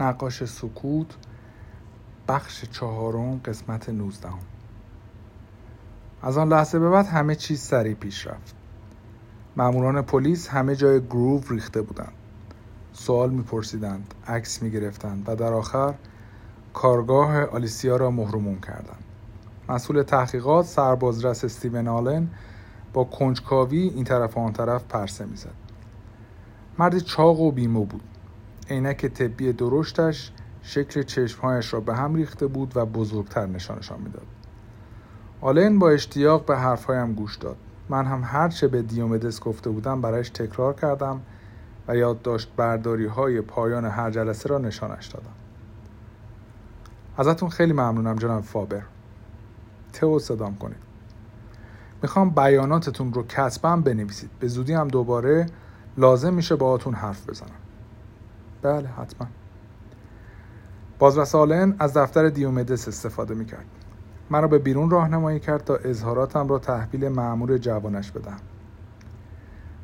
نقاش سکوت بخش چهارم قسمت نوزدهم. از آن لحظه به بعد همه چیز سریع پیش رفت. ماموران پلیس همه جای گروو ریخته بودند. سوال میپرسیدند عکس می‌گرفتند و در آخر کارگاه آلیسیا را مهرموم کردند. مسئول تحقیقات سربازرس استیون آلن با کنجکاوی این طرف و آن طرف پرسه می‌زد. مردی چاق و بیمو بود. عینک طبی درشتش شکل چشمهایش را به هم ریخته بود و بزرگتر نشانشان می‌داد. آلن با اشتیاق به حرفهایم گوش داد. من هم هرچه به دیومدس گفته بودم برایش تکرار کردم و یادداشت برداری های پایان هر جلسه را نشانش دادم. ازتون خیلی ممنونم جناب فابر. تو صدام کنید. می‌خوام بیاناتتون رو کتبم بنویسید. به زودی هم دوباره لازم میشه باهاتون حرف بزنم. بله حتما. بازرس از دفتر دیومدس استفاده می‌کرد. مرا به بیرون راهنمایی کرد تا اظهاراتم را تحویل معمور جوانش بدهم.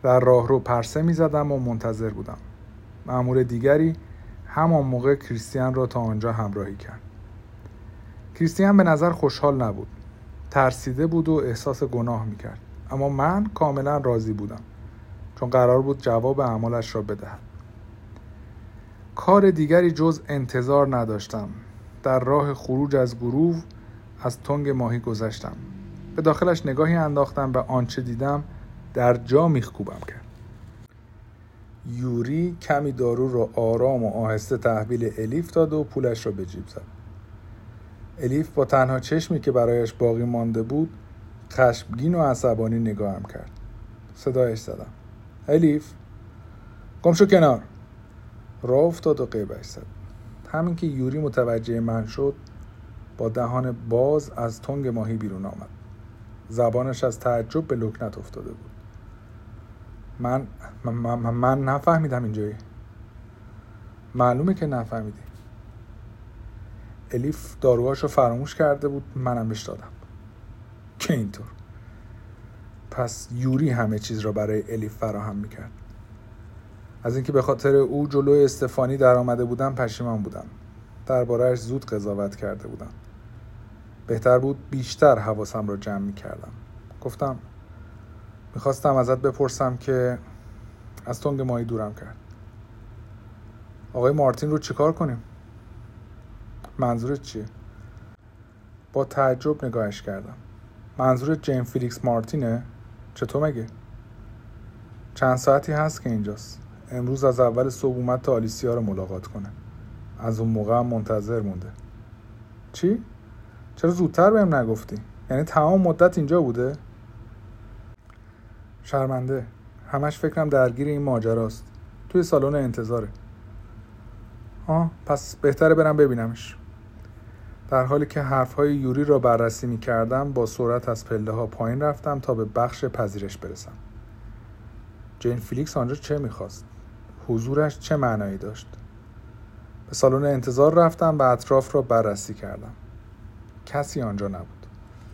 در راه رو پرسه می زدم و منتظر بودم. معمور دیگری همان موقع کریستیان را تا آنجا همراهی کرد. کریستیان به نظر خوشحال نبود. ترسیده بود و احساس گناه می کرد اما من کاملا راضی بودم. چون قرار بود جواب اعمالش را بدهد. کار دیگری جز انتظار نداشتم. در راه خروج از گروه از تنگ ماهی گذشتم. به داخلش نگاهی انداختم و آنچه دیدم در جا میخکوبم کرد. یوری کمی دارو را آرام و آهسته تحویل الیف داد و پولش را به جیب زد. الیف با تنها چشمی که برایش باقی مانده بود خشمگین و عصبانی نگاهم کرد. صدایش زدم. الیف؟ گمشو کنار. راه افتاد و قیبش زد. همین که یوری متوجه من شد با دهان باز از تنگ ماهی بیرون آمد. زبانش از تعجب به لکنت افتاده بود. من من, من نفهمیدم اینجایی معلومه که نفهمیدی. الیف داروهاش رو فراموش کرده بود منم بهش دادم. که اینطور. پس یوری همه چیز را برای الیف فراهم می‌کرد. از اینکه به خاطر او جلو استفانی در آمده بودم پشیمان بودم دربارهش زود قضاوت کرده بودم بهتر بود بیشتر حواسم را جمع می کردم گفتم می‌خواستم ازت بپرسم که از تنگ ماهی دورم کرد آقای مارتین رو چیکار کنیم؟ منظورت چیه؟ با تعجب نگاهش کردم منظور جیم فیلیکس مارتینه؟ چطور مگه؟ چند ساعتی هست که اینجاست امروز از اول صبح اومد تا آلیسیا رو ملاقات کنه از اون موقع هم منتظر مونده چی؟ چرا زودتر بهم نگفتی؟ یعنی تمام مدت اینجا بوده؟ شرمنده همش فکرم درگیر این ماجراست توی سالن انتظاره آه پس بهتره برم ببینمش در حالی که حرفهای یوری را بررسی می کردم با سرعت از پله ها پایین رفتم تا به بخش پذیرش برسم جین فیلیکس آنجا چه می‌خواست؟ حضورش چه معنایی داشت؟ به سالن انتظار رفتم و اطراف را بررسی کردم کسی آنجا نبود